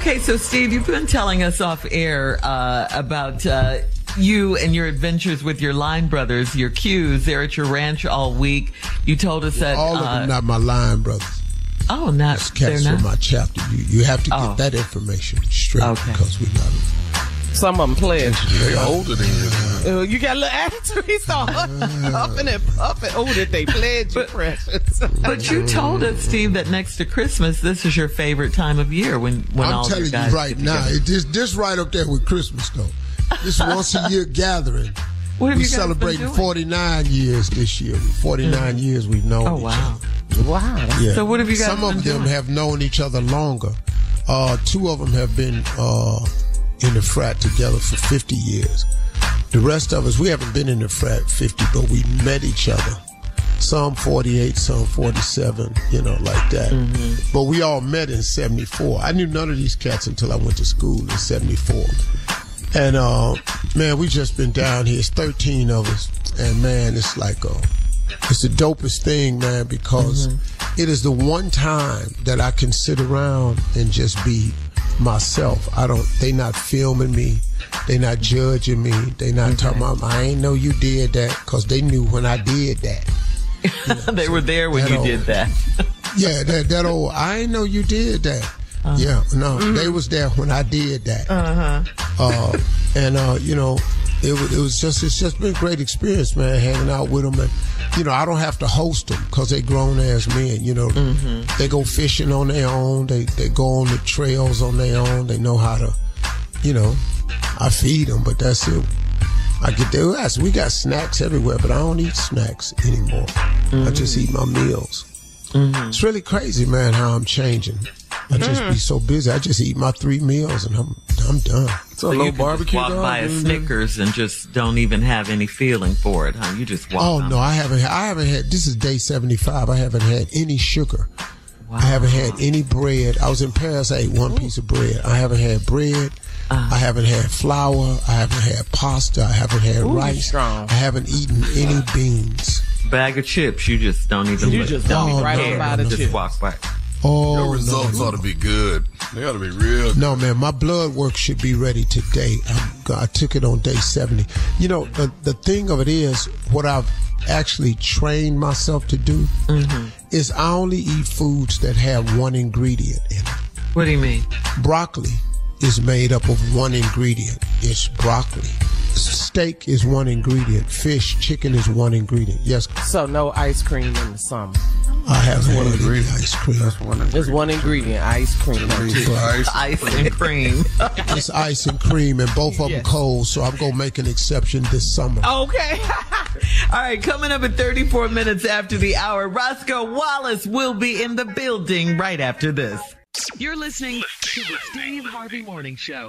Okay, so Steve, you've been telling us off air uh, about uh, you and your adventures with your line brothers, your Ques. They're at your ranch all week. You told us that all of uh, them not my line brothers. Oh, not That's cats they're not. my chapter. You, you have to get Oh. that information straight Okay. because we got Some of them pledge. They older than you. Uh, you got a little attitude. He start huffing and puffing. Oh, did they pledge you, But- precious? But you told us, Steve, that next to Christmas, this is your favorite time of year when when I'm all telling guys you right now, it, this this right up there with Christmas though. This once a year gathering. What have we you guys been celebrating doing? 49 years this year. 49 years we've known Oh each wow! other. wow. Yeah. So what have you guys Some been of them doing? have known each other longer. Uh, two of them have been uh, in the frat together for 50 years. The rest of us, we haven't been in the frat 50, but we met each other. Some 48, some 47, you know, like that. Mm-hmm. But we all met in 74. I knew none of these cats until I went to school in 74. And, uh, man, we just been down here. It's 13 of us. And, man, it's like, uh, it's the dopest thing, man, because it is the one time that I can sit around and just be myself. I don't, they not filming me. They not judging me. They not talking about, I ain't know you did that because they knew when I did that. they were there when you old- did that. Yeah, that, that old, I ain't know you did that. Yeah, no, they was there when I did that. Uh-huh. Uh, and, uh, you know, it was, it was just, it's just been a great experience, man, hanging out with them. And, you know, I don't have to host them because they grown as men, you know. Mm-hmm. They go fishing on their own. They, they go on the trails on their own. They know how to, you know, I feed them, but that's it. I get there. ass. we got snacks everywhere, but I don't eat snacks anymore. I just eat my meals. Mm-hmm. It's really crazy, man, how I'm changing. I just be so busy. I just eat my three meals and I'm I'm done. So, you low can just barbecue walk dog? by a. Snickers and just don't even have any feeling for it, huh? You just walk. Oh on. no, I haven't. I haven't had. This is day seventy five. I haven't had any sugar. Wow. I haven't had any bread. I was in Paris. I ate one piece of bread. I haven't had bread. Uh-huh. I haven't had flour. I haven't had pasta. I haven't had rice. strong. I haven't eaten any beans. Bag of chips. You just don't even. You look- just don't walk even right care. by the just chips. walk by. Oh Your results no. ought to be good. They ought to be real. No, man, my blood work should be ready today. I'm, I took it on day 70. You know, the, the thing of it is, what I've actually trained myself to do mm-hmm. is I only eat foods that have one ingredient in it. What do you mean? Broccoli is made up of one ingredient. It's broccoli. Steak is one ingredient. Fish, chicken is one ingredient. Yes. So no ice cream in the summer. I have one one ingredient. ice cream. That's one of There's one ingredient, ice cream. Ice. Ice and cream. It's ice and cream, and both of them Yes. cold. So I'm gonna make an exception this summer. Okay. All right, coming up at 34 minutes after the hour, Roscoe Wallace will be in the building right after this. You're listening to the Steve Harvey Morning Show.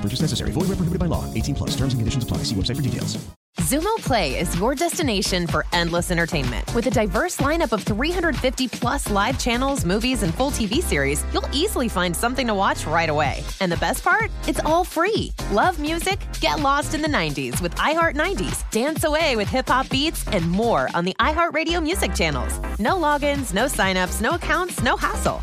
Purchase necessary. Void where prohibited by law. 18 plus. Terms and conditions apply. See website for details. Xumo Play is your destination for endless entertainment. With a diverse lineup of 350 plus live channels, movies, and full TV series, you'll easily find something to watch right away. And the best part? It's all free. Love music? Get lost in the 90s with iHeart 90s, dance away with hip hop beats, and more on the iHeartRadio music channels. No logins, no signups, no accounts, no hassle.